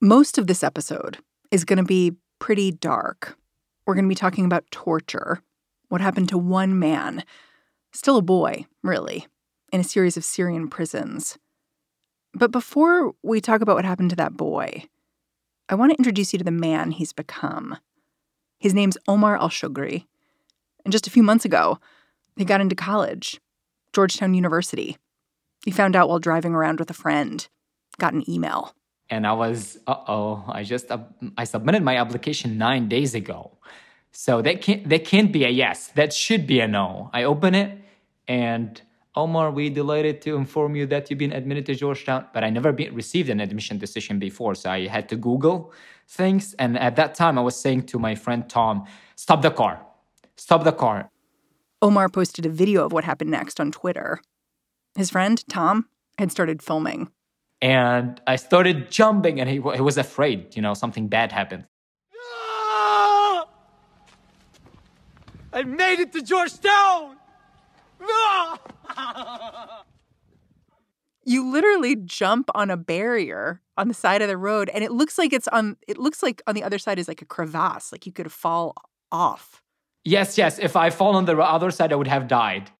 Most of this episode is going to be pretty dark. We're going to be talking about torture, what happened to one man, still a boy, really, in a series of Syrian prisons. But before we talk about what happened to that boy, I want to introduce you to the man he's become. His name's Omar Alshogre. And just a few months ago, he got into college, Georgetown University. He found out while driving around with a friend, got an email. And I was, uh oh, I just, uh, I submitted my application nine days ago. So that can't, that can't be a yes. That should be a no. I open it and Omar, we delighted to inform you that you've been admitted to Georgetown, but I never received an admission decision before. So I had to Google things. And at that time, I was saying to my friend Tom, stop the car, stop the car. Omar posted a video of what happened next on Twitter. His friend, Tom, had started filming. And I started jumping, and he, he was afraid, you know, something bad happened. Ah! I made it to Georgetown! Ah! you literally jump on a barrier on the side of the road and it looks like it's on it looks like on the other side is like a crevasse like you could fall off. Yes yes. If i fall on the other side i would have died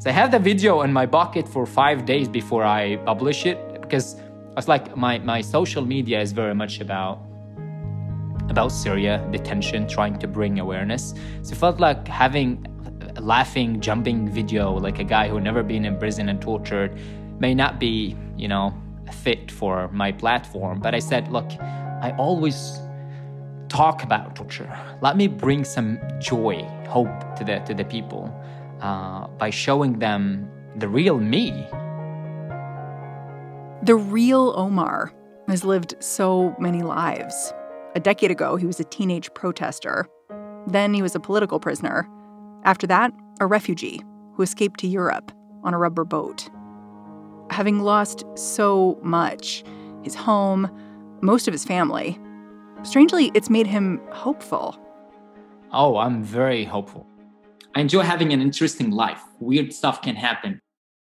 so i have the video in my bucket for five days before i publish it because it's like my, my social media is very much about about Syria, detention, trying to bring awareness. So it felt like having a laughing, jumping video, like a guy who never been in prison and tortured, may not be, you know, fit for my platform. But I said, look, I always talk about torture. Let me bring some joy, hope to the to the people uh, by showing them the real me. The real Omar has lived so many lives. A decade ago, he was a teenage protester. Then he was a political prisoner. After that, a refugee who escaped to Europe on a rubber boat. Having lost so much his home, most of his family strangely, it's made him hopeful. Oh, I'm very hopeful. I enjoy having an interesting life. Weird stuff can happen.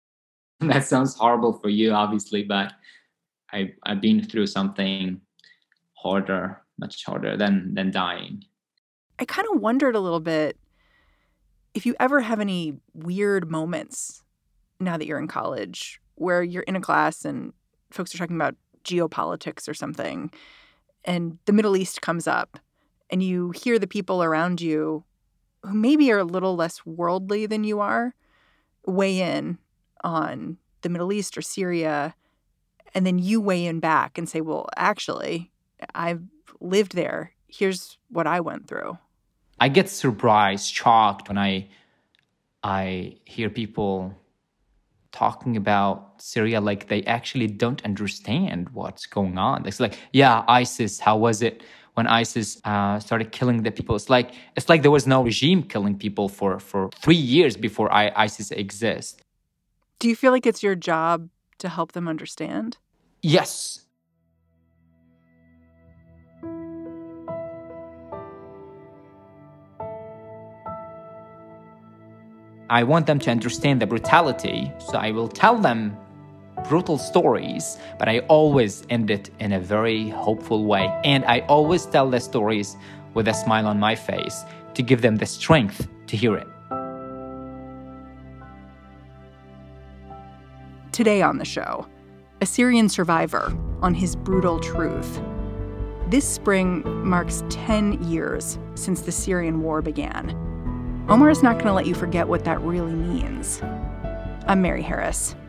that sounds horrible for you, obviously, but I, I've been through something harder much harder than than dying. I kind of wondered a little bit if you ever have any weird moments now that you're in college where you're in a class and folks are talking about geopolitics or something and the Middle East comes up and you hear the people around you who maybe are a little less worldly than you are weigh in on the Middle East or Syria and then you weigh in back and say well actually I've lived there. Here's what I went through. I get surprised, shocked when I I hear people talking about Syria like they actually don't understand what's going on. It's like, yeah, ISIS. How was it when ISIS uh, started killing the people? It's like it's like there was no regime killing people for for three years before I, ISIS exists. Do you feel like it's your job to help them understand? Yes, I want them to understand the brutality, so I will tell them brutal stories, but I always end it in a very hopeful way. And I always tell the stories with a smile on my face to give them the strength to hear it. Today on the show, a Syrian survivor on his brutal truth. This spring marks 10 years since the Syrian war began. Omar is not going to let you forget what that really means. I'm Mary Harris.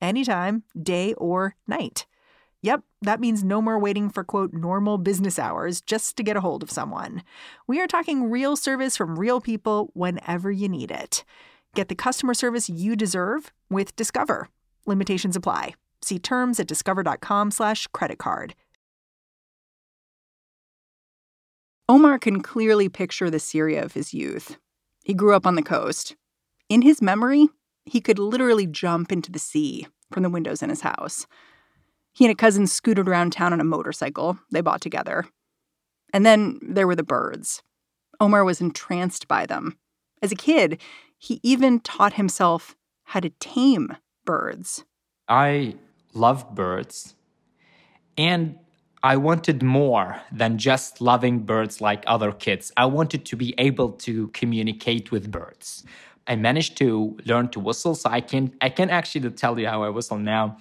anytime, day or night. Yep, that means no more waiting for quote normal business hours just to get a hold of someone. We are talking real service from real people whenever you need it. Get the customer service you deserve with Discover. Limitations apply. See terms at discover.com/slash credit card. Omar can clearly picture the Syria of his youth. He grew up on the coast. In his memory, he could literally jump into the sea from the windows in his house. He and a cousin scooted around town on a motorcycle they bought together. And then there were the birds. Omar was entranced by them. As a kid, he even taught himself how to tame birds. I love birds. And I wanted more than just loving birds like other kids. I wanted to be able to communicate with birds. I managed to learn to whistle, so I can I can actually tell you how I whistle now.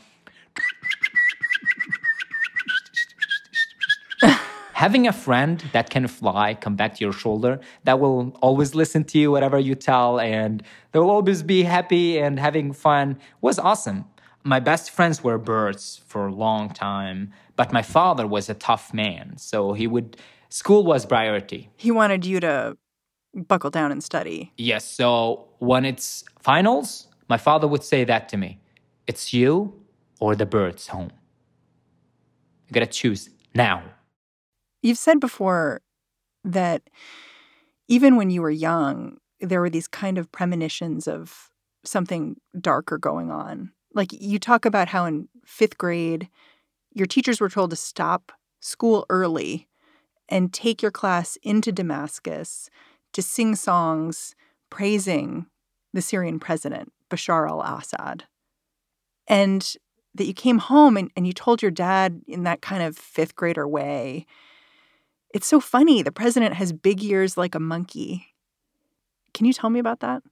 Having a friend that can fly, come back to your shoulder, that will always listen to you, whatever you tell, and they will always be happy and having fun was awesome. My best friends were birds for a long time, but my father was a tough man, so he would school was priority. He wanted you to buckle down and study. Yes, so when it's finals, my father would say that to me. It's you or the birds home. You got to choose now. You've said before that even when you were young, there were these kind of premonitions of something darker going on. Like you talk about how in fifth grade, your teachers were told to stop school early and take your class into Damascus to sing songs praising the Syrian president, Bashar al Assad. And that you came home and, and you told your dad in that kind of fifth grader way, it's so funny. The president has big ears like a monkey. Can you tell me about that?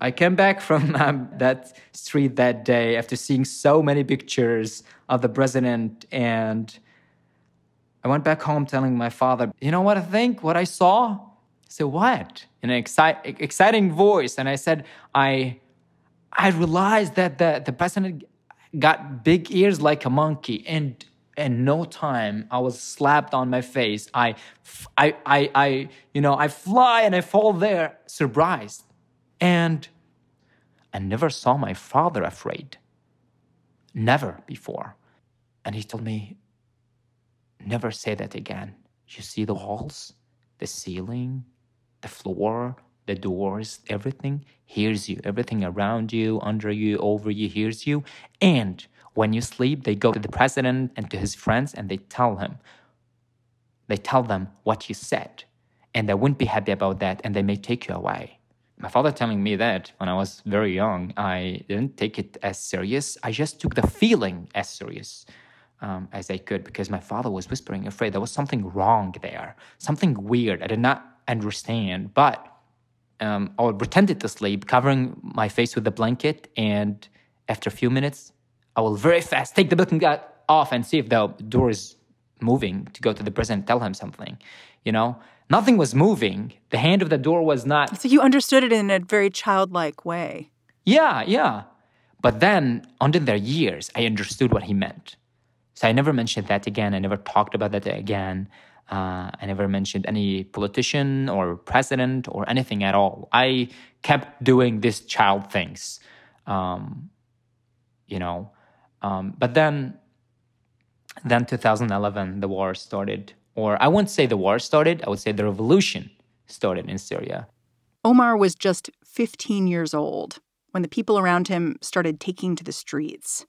I came back from um, that street that day after seeing so many pictures of the president, and I went back home telling my father, "You know what I think? What I saw." Said, "What?" In an exci- exciting voice, and I said, "I, I realized that the the president got big ears like a monkey, and in no time I was slapped on my face. I, I, I, I, you know, I fly and I fall there, surprised." And I never saw my father afraid. Never before. And he told me, never say that again. You see the walls, the ceiling, the floor, the doors, everything hears you. Everything around you, under you, over you hears you. And when you sleep, they go to the president and to his friends and they tell him, they tell them what you said. And they wouldn't be happy about that and they may take you away my father telling me that when I was very young, I didn't take it as serious. I just took the feeling as serious um, as I could because my father was whispering, afraid there was something wrong there, something weird. I did not understand, but um, I would pretended to sleep, covering my face with the blanket, and after a few minutes, I will very fast take the blanket off and see if the door is moving to go to the president, tell him something, you know. Nothing was moving. The hand of the door was not. So you understood it in a very childlike way. Yeah, yeah. But then, under their years, I understood what he meant. So I never mentioned that again. I never talked about that again. Uh, I never mentioned any politician or president or anything at all. I kept doing these child things, um, you know. Um, but then, then 2011, the war started or I wouldn't say the war started, I would say the revolution started in Syria. Omar was just 15 years old when the people around him started taking to the streets.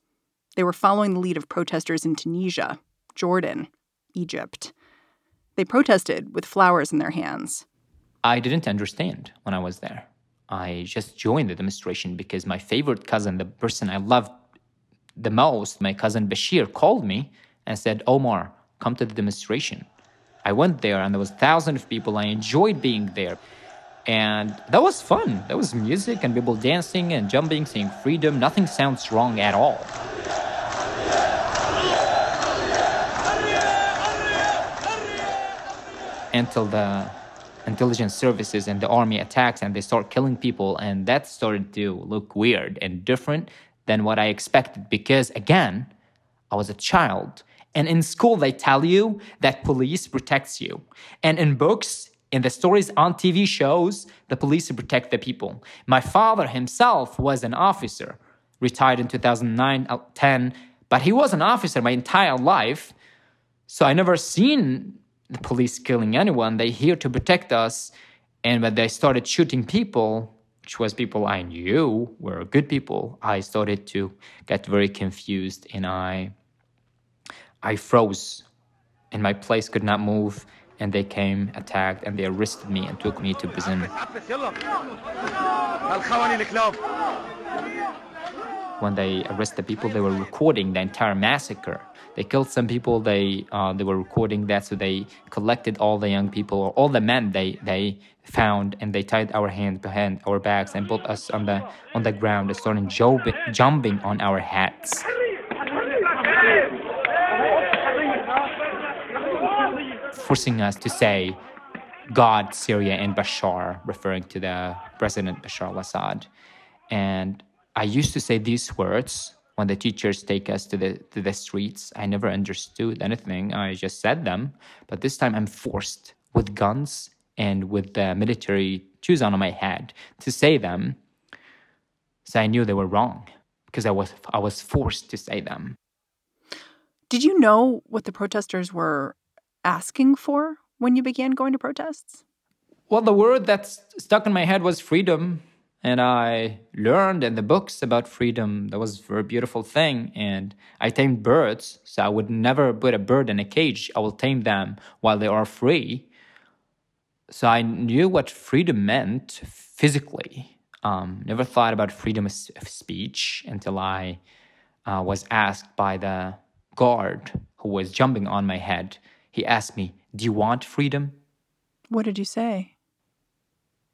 They were following the lead of protesters in Tunisia, Jordan, Egypt. They protested with flowers in their hands. I didn't understand when I was there. I just joined the demonstration because my favorite cousin, the person I loved the most, my cousin Bashir, called me and said, Omar, come to the demonstration. I went there and there was thousands of people. I enjoyed being there. And that was fun. There was music and people dancing and jumping, saying freedom. Nothing sounds wrong at all. Until the intelligence services and the army attacks and they start killing people and that started to look weird and different than what i expected because again i was a child. And in school they tell you that police protects you. And in books in the stories on tv shows the police protect the people. My father himself was an officer retired in 2009 uh, 10 but he was an officer my entire life. So i never seen the police killing anyone. They're here to protect us. And when they started shooting people, which was people I knew were good people, I started to get very confused and I I froze and my place could not move and they came, attacked, and they arrested me and took me to prison. When they arrested people, they were recording the entire massacre they killed some people. They uh, they were recording that, so they collected all the young people or all the men they they found, and they tied our hands behind our backs and put us on the on the ground and started jumping on our heads. Forcing us to say God, Syria, and Bashar, referring to the President Bashar al Assad. And I used to say these words when the teachers take us to the to the streets. I never understood anything. I just said them. But this time i'm forced with guns and with the military shoes on my head to say them. So i knew they were wrong because i was i was forced to say them. Did you know what the protesters were asking for when you began going to protests? Well the word that stuck in my head was freedom and I learned in the books about freedom. That was a very beautiful thing. And I tamed birds, so I would never put a bird in a cage. I will tame them while they are free. So I knew what freedom meant physically. Um, never thought about freedom of speech until I uh, was asked by the guard who was jumping on my head. He asked me, "Do you want freedom?" What did you say?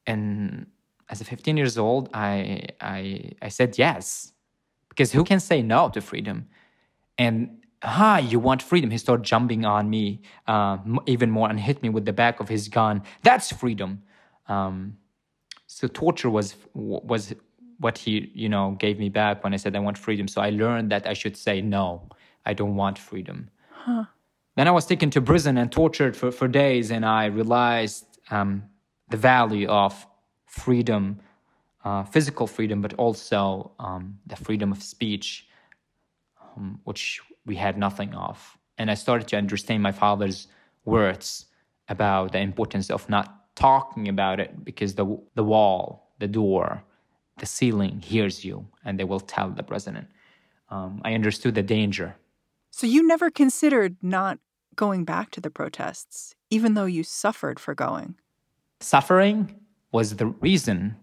And as a 15 years old, I, I, I said yes. Because who can say no to freedom? And ah, you want freedom. He started jumping on me uh, even more and hit me with the back of his gun. That's freedom. Um, so torture was was what he you know gave me back when I said I want freedom. So I learned that I should say no, I don't want freedom. Huh. Then I was taken to prison and tortured for, for days, and I realized um, the value of freedom, uh, physical freedom, but also um, the freedom of speech, um, which we had nothing of. And I started to understand my father's words about the importance of not talking about it because the, the wall, the door, the ceiling hears you and they will tell the president. Um, I understood the danger. So you never considered not going back to the protests, even though you suffered for going? Suffering? Was the reason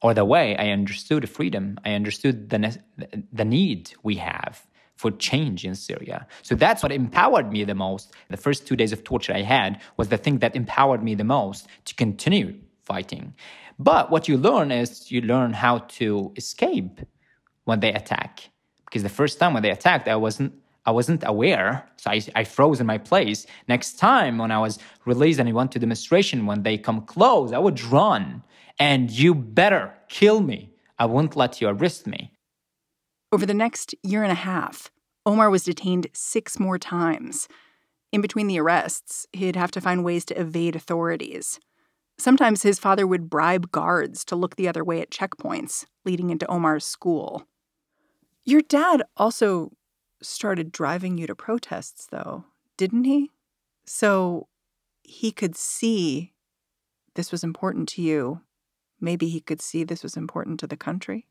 or the way I understood freedom. I understood the, the need we have for change in Syria. So that's what empowered me the most. The first two days of torture I had was the thing that empowered me the most to continue fighting. But what you learn is you learn how to escape when they attack. Because the first time when they attacked, I wasn't I wasn't aware, so I, I froze in my place. Next time, when I was released and I went to demonstration, when they come close, I would run. And you better kill me. I won't let you arrest me. Over the next year and a half, Omar was detained six more times. In between the arrests, he'd have to find ways to evade authorities. Sometimes his father would bribe guards to look the other way at checkpoints leading into Omar's school. Your dad also started driving you to protests, though, didn't he? So he could see this was important to you. Maybe he could see this was important to the country.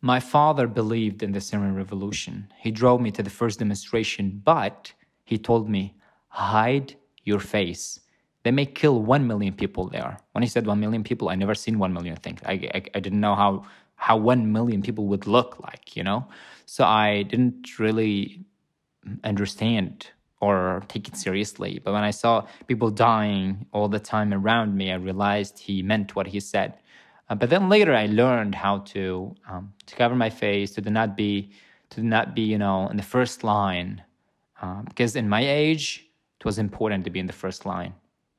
My father believed in the Syrian revolution. He drove me to the first demonstration, but he told me, hide your face. They may kill 1 million people there. When he said 1 million people, I never seen 1 million things. I, I, I didn't know how how 1 million people would look like, you know? So I didn't really understand or take it seriously. But when I saw people dying all the time around me, I realized he meant what he said. Uh, but then later I learned how to um, to cover my face, to not be to not be, you know, in the first line. Uh, because in my age, it was important to be in the first line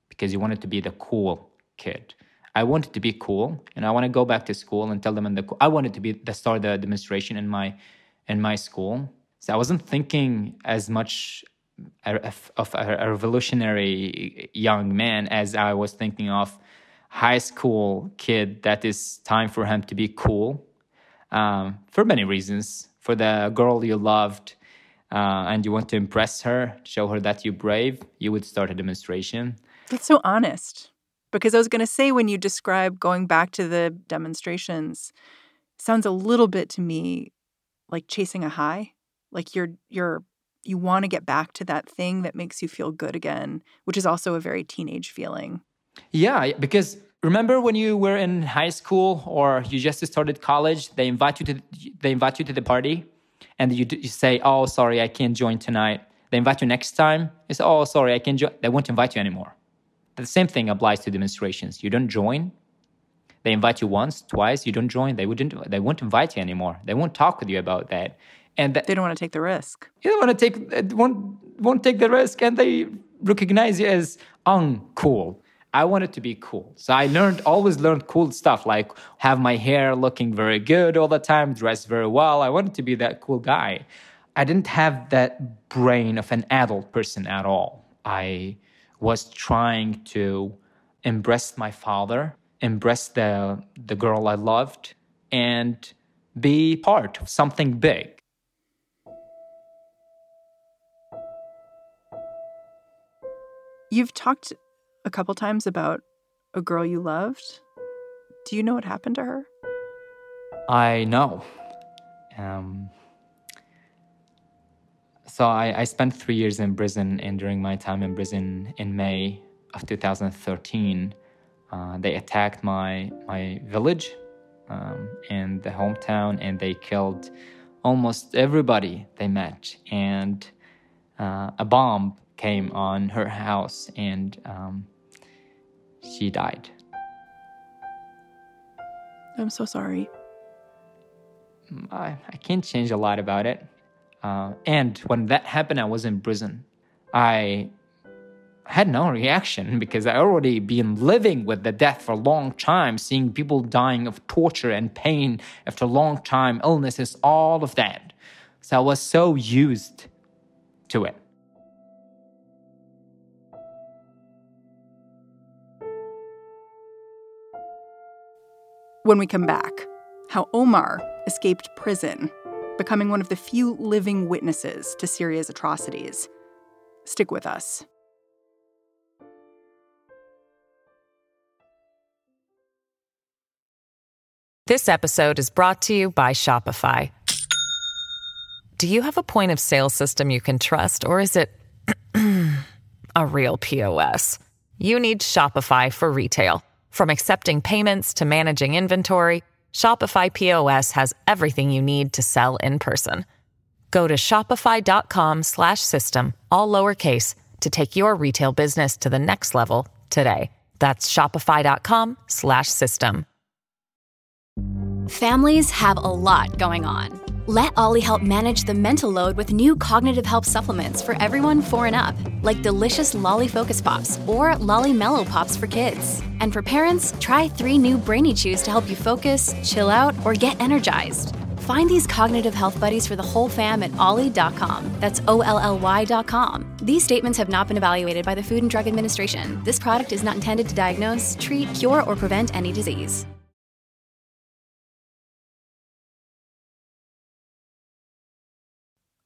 because you wanted to be the cool kid. I wanted to be cool, and I want to go back to school and tell them in the. I wanted to be the start of the demonstration in my in my school. So I wasn't thinking as much of a revolutionary young man as I was thinking of high school kid that is time for him to be cool um, for many reasons. For the girl you loved, uh, and you want to impress her, show her that you're brave, you would start a demonstration. That's so honest. Because I was going to say, when you describe going back to the demonstrations, sounds a little bit to me like chasing a high. Like you're you're you want to get back to that thing that makes you feel good again, which is also a very teenage feeling. Yeah, because remember when you were in high school or you just started college, they invite you to they invite you to the party and you, you say, "Oh, sorry, I can't join tonight." They invite you next time. It's, "Oh, sorry, I can't join." They won't invite you anymore. The same thing applies to demonstrations. You don't join. They invite you once, twice. You don't join. They wouldn't. They won't invite you anymore. They won't talk with you about that. And that, they don't want to take the risk. You don't want to take. Won't won't take the risk, and they recognize you as uncool. I wanted to be cool. So I learned, always learned cool stuff, like have my hair looking very good all the time, dress very well. I wanted to be that cool guy. I didn't have that brain of an adult person at all. I was trying to embrace my father, embrace the, the girl I loved, and be part of something big. You've talked a couple times about a girl you loved. Do you know what happened to her? I know. Um, so I, I spent three years in prison, and during my time in prison in May of 2013, uh, they attacked my my village um, in the hometown, and they killed almost everybody they met. And uh, a bomb came on her house, and um, she died. I'm so sorry. I, I can't change a lot about it. Uh, and when that happened, I was in prison. I had no reaction because I already been living with the death for a long time, seeing people dying of torture and pain after a long time, illnesses, all of that. So I was so used to it. When we come back, how Omar escaped prison, becoming one of the few living witnesses to Syria's atrocities. Stick with us. This episode is brought to you by Shopify. Do you have a point of sale system you can trust, or is it a real POS? You need Shopify for retail. From accepting payments to managing inventory, Shopify POS has everything you need to sell in person. Go to shopify.com/system all lowercase to take your retail business to the next level today. That's shopify.com/system. Families have a lot going on. Let Olly help manage the mental load with new cognitive help supplements for everyone 4 and up, like delicious Lolly Focus Pops or Lolly Mellow Pops for kids. And for parents, try three new Brainy Chews to help you focus, chill out, or get energized. Find these cognitive health buddies for the whole fam at olly.com. That's O L L Y.com. These statements have not been evaluated by the Food and Drug Administration. This product is not intended to diagnose, treat, cure, or prevent any disease.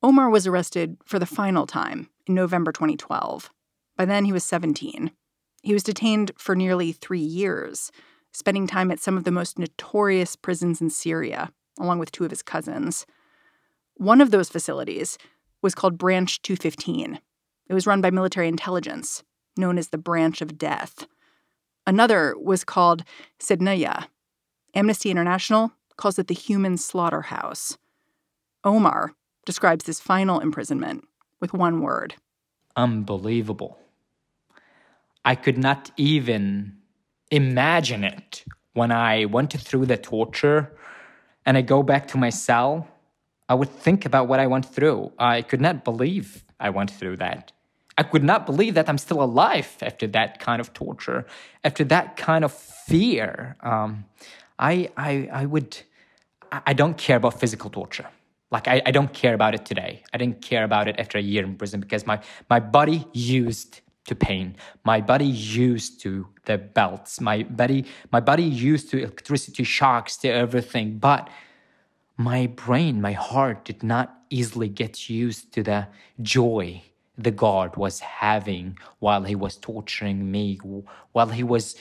Omar was arrested for the final time in November 2012. By then, he was 17. He was detained for nearly three years, spending time at some of the most notorious prisons in Syria, along with two of his cousins. One of those facilities was called Branch 215. It was run by military intelligence, known as the Branch of Death. Another was called Sednaya. Amnesty International calls it the Human Slaughterhouse. Omar describes his final imprisonment with one word unbelievable. I could not even imagine it when I went through the torture and I go back to my cell. I would think about what I went through. I could not believe I went through that. I could not believe that I'm still alive after that kind of torture, after that kind of fear. Um, I, I, I would, I don't care about physical torture. Like I, I don't care about it today. I didn't care about it after a year in prison because my, my body used to pain. My body used to the belts. My body, my body used to electricity shocks, to everything. But my brain, my heart did not easily get used to the joy the guard was having while he was torturing me, while he was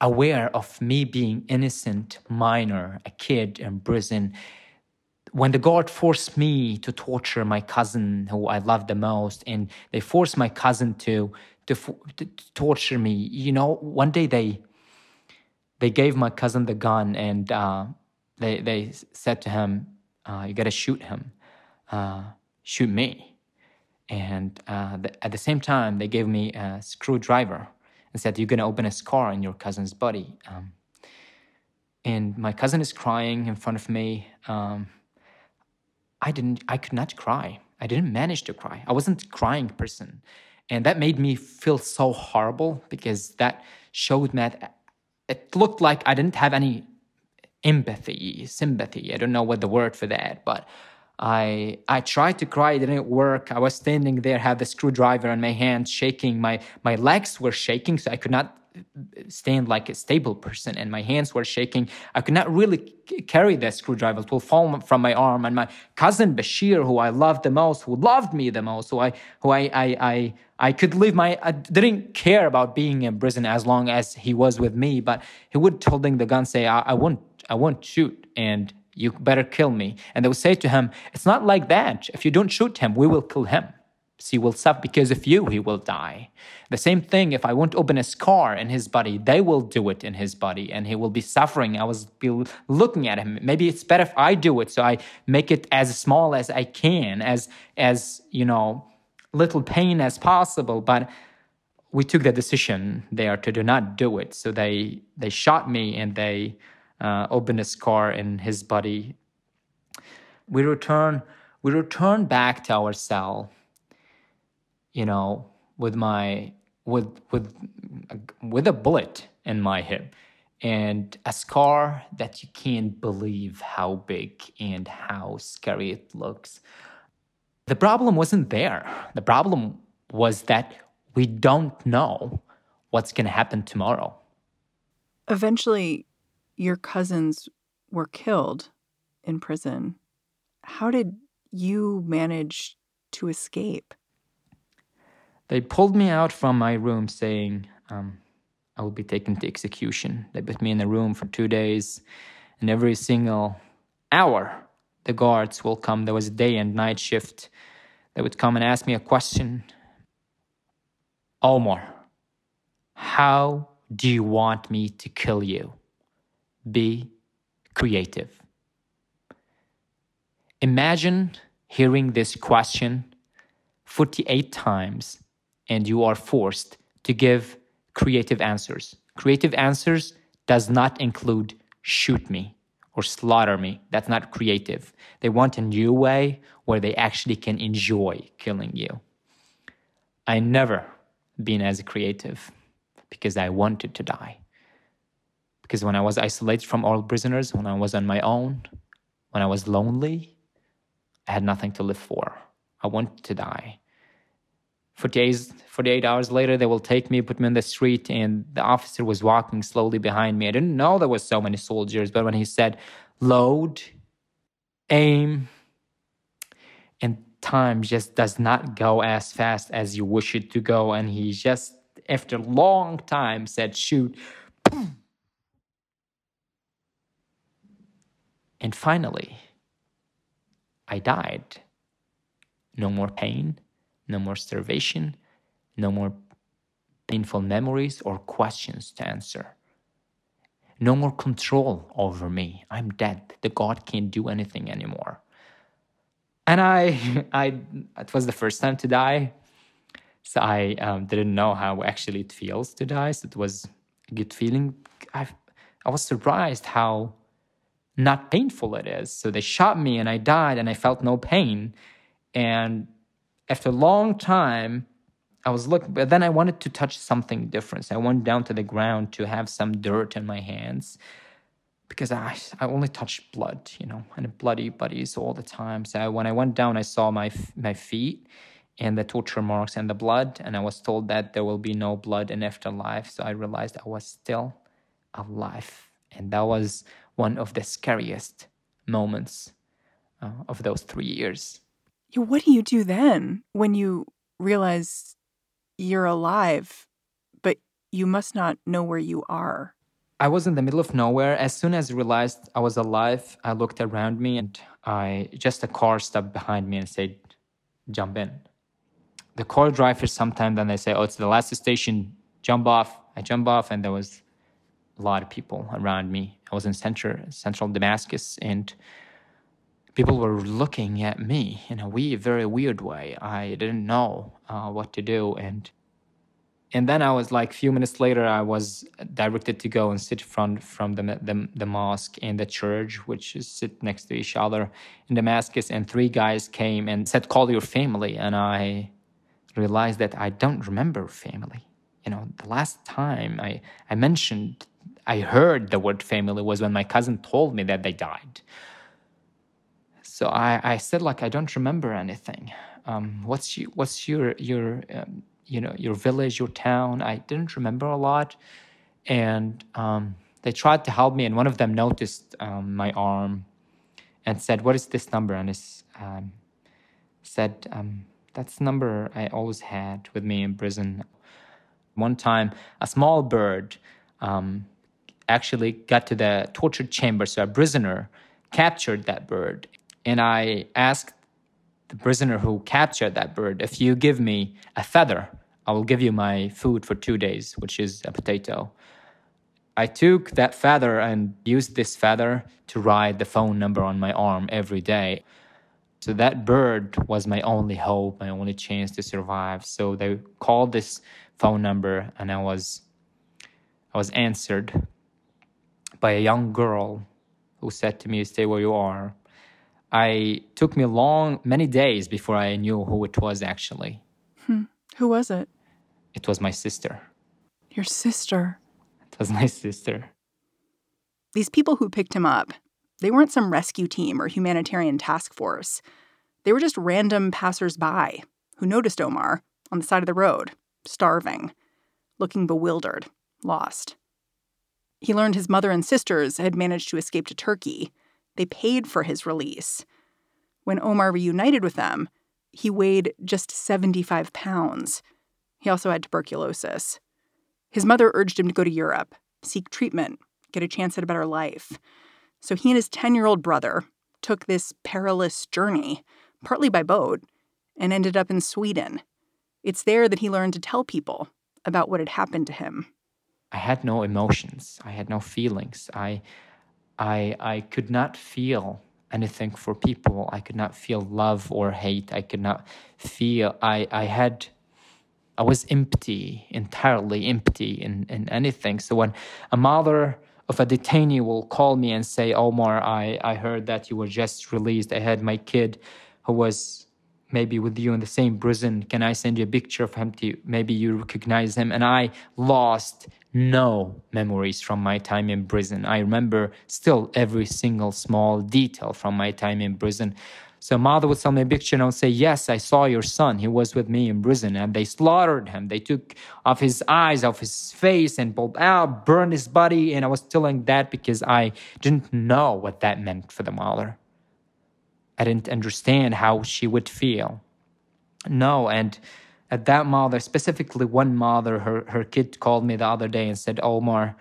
aware of me being innocent minor, a kid in prison. When the guard forced me to torture my cousin, who I loved the most, and they forced my cousin to to, to torture me, you know, one day they they gave my cousin the gun and uh, they they said to him, uh, "You got to shoot him, uh, shoot me." And uh, the, at the same time, they gave me a screwdriver and said, You're to open a scar in your cousin's body. Um, and my cousin is crying in front of me. Um, I didn't, I could not cry. I didn't manage to cry. I wasn't crying person. And that made me feel so horrible because that showed me that it looked like I didn't have any empathy, sympathy. I don't know what the word for that, but I I tried to cry, it didn't work. I was standing there, had the screwdriver in my hand, shaking. My my legs were shaking, so I could not stand like a stable person, and my hands were shaking. I could not really carry the screwdriver; it will fall from my arm. And my cousin Bashir, who I loved the most, who loved me the most, who I who I I I, I could live my I didn't care about being in prison as long as he was with me, but he would holding the gun say, "I, I won't I won't shoot," and you better kill me. And they would say to him, It's not like that. If you don't shoot him, we will kill him. He will suffer because of you, he will die. The same thing, if I won't open a scar in his body, they will do it in his body and he will be suffering. I was be looking at him. Maybe it's better if I do it. So I make it as small as I can, as, as, you know, little pain as possible. But we took the decision there to do not do it. So they, they shot me and they, uh, opened a scar in his body. We return, we return back to our cell. You know, with my with with with a bullet in my hip and a scar that you can't believe how big and how scary it looks. The problem wasn't there. The problem was that we don't know what's going to happen tomorrow. Eventually, your cousins were killed in prison. How did you manage to escape? They pulled me out from my room saying, um, I will be taken to execution. They put me in a room for two days, and every single hour, the guards will come. There was a day and night shift. They would come and ask me a question Omar, how do you want me to kill you? be creative. Imagine hearing this question 48 times and you are forced to give creative answers. Creative answers does not include shoot me or slaughter me. That's not creative. They want a new way where they actually can enjoy killing you. I never been as creative because I wanted to die. Because when I was isolated from all prisoners, when I was on my own, when I was lonely, I had nothing to live for. I wanted to die. 48, 48 hours later, they will take me, put me in the street, and the officer was walking slowly behind me. I didn't know there was so many soldiers, but when he said, load, aim, and time just does not go as fast as you wish it to go. And he just, after a long time, said, shoot. And finally, I died. No more pain, no more starvation, no more painful memories or questions to answer. No more control over me. I'm dead. The God can't do anything anymore. And I, I, it was the first time to die, so I um, didn't know how actually it feels to die. So it was a good feeling. I, I was surprised how not painful it is. So they shot me and I died and I felt no pain. And after a long time, I was looking, but then I wanted to touch something different. So I went down to the ground to have some dirt in my hands because I, I only touched blood, you know, and bloody buddies all the time. So when I went down, I saw my my feet and the torture marks and the blood, and I was told that there will be no blood in afterlife. So I realized I was still alive, and that was one of the scariest moments uh, of those three years. What do you do then when you realize you're alive, but you must not know where you are? I was in the middle of nowhere. As soon as I realized I was alive, I looked around me and I just a car stopped behind me and said, "Jump in." The car driver sometimes then they say, "Oh, it's the last station. Jump off." I jump off, and there was a lot of people around me. I was in center, central Damascus, and people were looking at me in a weird, very weird way. I didn't know uh, what to do, and and then I was like, a few minutes later, I was directed to go and sit front from the, the the mosque and the church, which is sit next to each other in Damascus. And three guys came and said, "Call your family," and I realized that I don't remember family. You know, the last time I I mentioned I heard the word family was when my cousin told me that they died. So I, I said like I don't remember anything. Um, what's you, what's your your um, you know your village, your town? I didn't remember a lot, and um, they tried to help me. And one of them noticed um, my arm and said, "What is this number?" And it's um, said, um, "That's the number I always had with me in prison." One time, a small bird actually got to the torture chamber. So a prisoner captured that bird. And I asked the prisoner who captured that bird, if you give me a feather, I will give you my food for two days, which is a potato. I took that feather and used this feather to write the phone number on my arm every day. So that bird was my only hope, my only chance to survive. So they called this phone number and I was I was answered by a young girl who said to me, Stay where you are. I took me long, many days before I knew who it was actually. Hmm. Who was it? It was my sister. Your sister. It was my sister. These people who picked him up, they weren't some rescue team or humanitarian task force. They were just random passersby who noticed Omar on the side of the road, starving, looking bewildered, lost. He learned his mother and sisters had managed to escape to Turkey. They paid for his release. When Omar reunited with them, he weighed just 75 pounds. He also had tuberculosis. His mother urged him to go to Europe, seek treatment, get a chance at a better life. So he and his 10 year old brother took this perilous journey, partly by boat, and ended up in Sweden. It's there that he learned to tell people about what had happened to him. I had no emotions. I had no feelings. I, I, I could not feel anything for people. I could not feel love or hate. I could not feel. I, I had. I was empty, entirely empty in, in anything. So when a mother of a detainee will call me and say, Omar, I, I heard that you were just released. I had my kid who was maybe with you in the same prison. Can I send you a picture of him to maybe you recognize him? And I lost no memories from my time in prison. I remember still every single small detail from my time in prison. So mother would send me a picture and I would say, Yes, I saw your son. He was with me in prison. And they slaughtered him. They took off his eyes, off his face, and pulled out, burned his body. And I was telling that because I didn't know what that meant for the mother. I didn't understand how she would feel. No, and at that mother, specifically one mother, her, her kid called me the other day and said, Omar,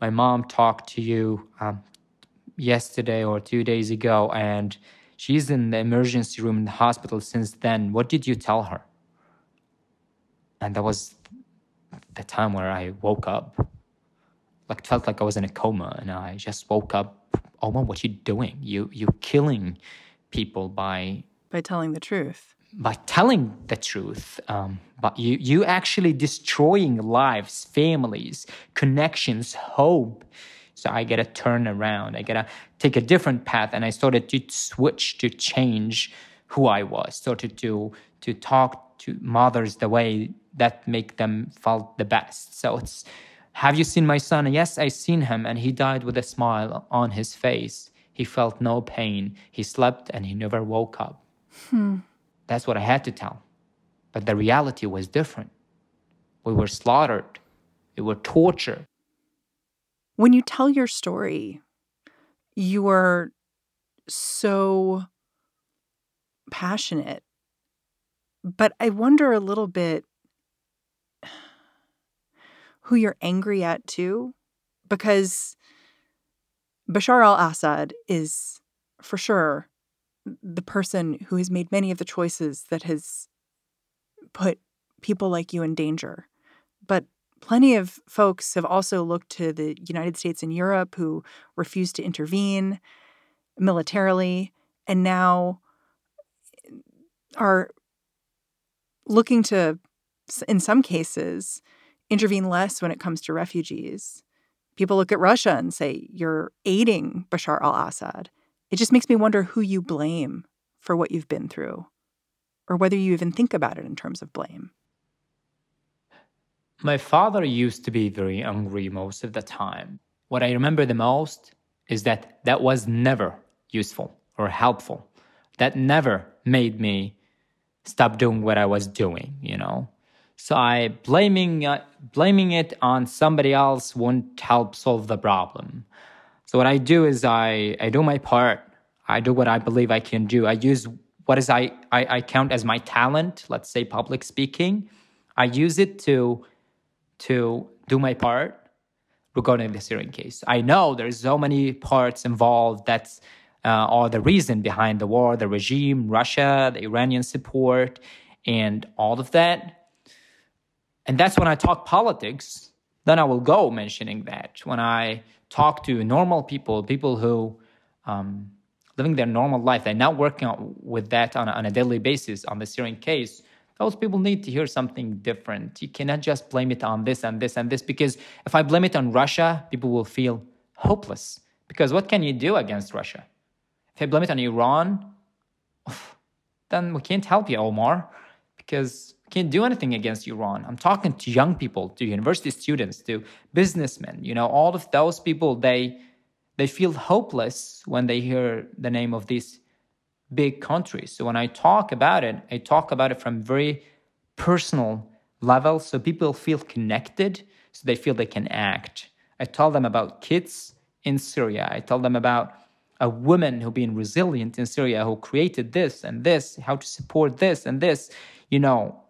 my mom talked to you um, yesterday or two days ago, and she's in the emergency room in the hospital since then. What did you tell her? And that was the time where I woke up. Like it felt like I was in a coma, and I just woke up. Omar, what you doing? You you killing people by by telling the truth by telling the truth, um, but you you actually destroying lives, families, connections, hope. So I gotta turn around. I gotta take a different path, and I started to switch to change who I was. Started to to talk to mothers the way that make them felt the best. So it's have you seen my son? Yes, I seen him and he died with a smile on his face. He felt no pain. He slept and he never woke up. Hmm. That's what I had to tell. But the reality was different. We were slaughtered. We were tortured. When you tell your story, you are so passionate. But I wonder a little bit who you're angry at too, because Bashar al Assad is for sure the person who has made many of the choices that has put people like you in danger. But plenty of folks have also looked to the United States and Europe who refused to intervene militarily and now are looking to, in some cases, intervene less when it comes to refugees. People look at Russia and say, you're aiding Bashar al Assad. It just makes me wonder who you blame for what you've been through, or whether you even think about it in terms of blame. My father used to be very angry most of the time. What I remember the most is that that was never useful or helpful. That never made me stop doing what I was doing, you know. So I blaming uh, blaming it on somebody else won't help solve the problem. So what I do is I I do my part. I do what I believe I can do. I use what is I, I, I count as my talent, let's say public speaking. I use it to to do my part regarding the Syrian case. I know there's so many parts involved that's uh, are the reason behind the war, the regime, Russia, the Iranian support, and all of that. And that's when I talk politics, then I will go mentioning that. When I talk to normal people, people who um, living their normal life, they're not working with that on a, on a daily basis on the Syrian case, those people need to hear something different. You cannot just blame it on this and this and this because if I blame it on Russia, people will feel hopeless. Because what can you do against Russia? If I blame it on Iran, then we can't help you, Omar, because can't do anything against Iran. I'm talking to young people, to university students, to businessmen. You know, all of those people, they they feel hopeless when they hear the name of these big countries. So when I talk about it, I talk about it from very personal level so people feel connected so they feel they can act. I tell them about kids in Syria. I tell them about a woman who being resilient in Syria who created this and this, how to support this and this. You know,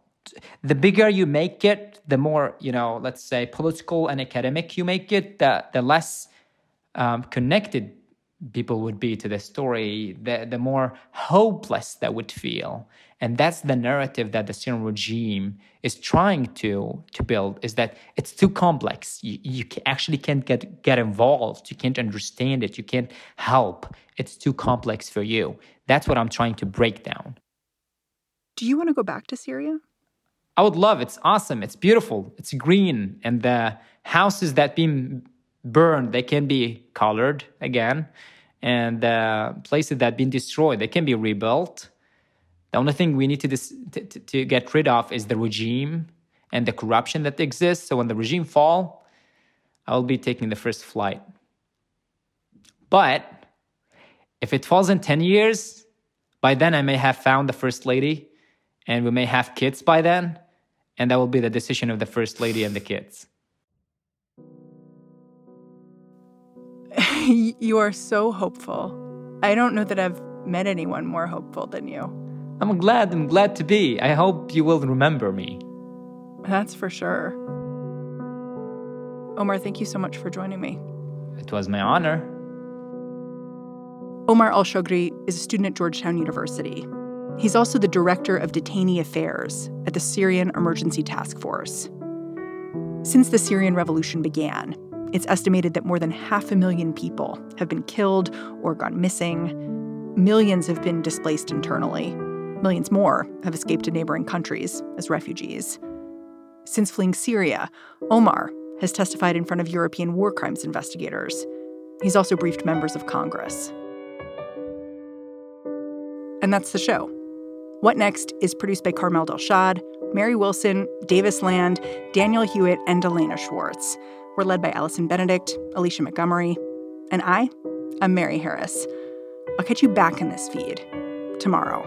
the bigger you make it, the more, you know, let's say political and academic you make it, the, the less um, connected people would be to the story, the, the more hopeless they would feel. And that's the narrative that the Syrian regime is trying to, to build is that it's too complex. You, you actually can't get, get involved. You can't understand it. You can't help. It's too complex for you. That's what I'm trying to break down. Do you want to go back to Syria? I would love. It, it's awesome. It's beautiful. It's green, and the houses that been burned, they can be colored again. And the places that been destroyed, they can be rebuilt. The only thing we need to, dis- to, to get rid of is the regime and the corruption that exists. So when the regime fall, I'll be taking the first flight. But if it falls in 10 years, by then I may have found the first lady and we may have kids by then. And that will be the decision of the first lady and the kids. you are so hopeful. I don't know that I've met anyone more hopeful than you. I'm glad. I'm glad to be. I hope you will remember me. That's for sure. Omar, thank you so much for joining me. It was my honor. Omar Alshogre is a student at Georgetown University. He's also the director of detainee affairs at the Syrian Emergency Task Force. Since the Syrian revolution began, it's estimated that more than half a million people have been killed or gone missing. Millions have been displaced internally. Millions more have escaped to neighboring countries as refugees. Since fleeing Syria, Omar has testified in front of European war crimes investigators. He's also briefed members of Congress. And that's the show. What Next is produced by Carmel Delshad, Mary Wilson, Davis Land, Danielle Hewitt, and Elena Schwartz. We're led by Allison Benedikt, Alicia Montgomery, and I, I'm Mary Harris. I'll catch you back in this feed tomorrow.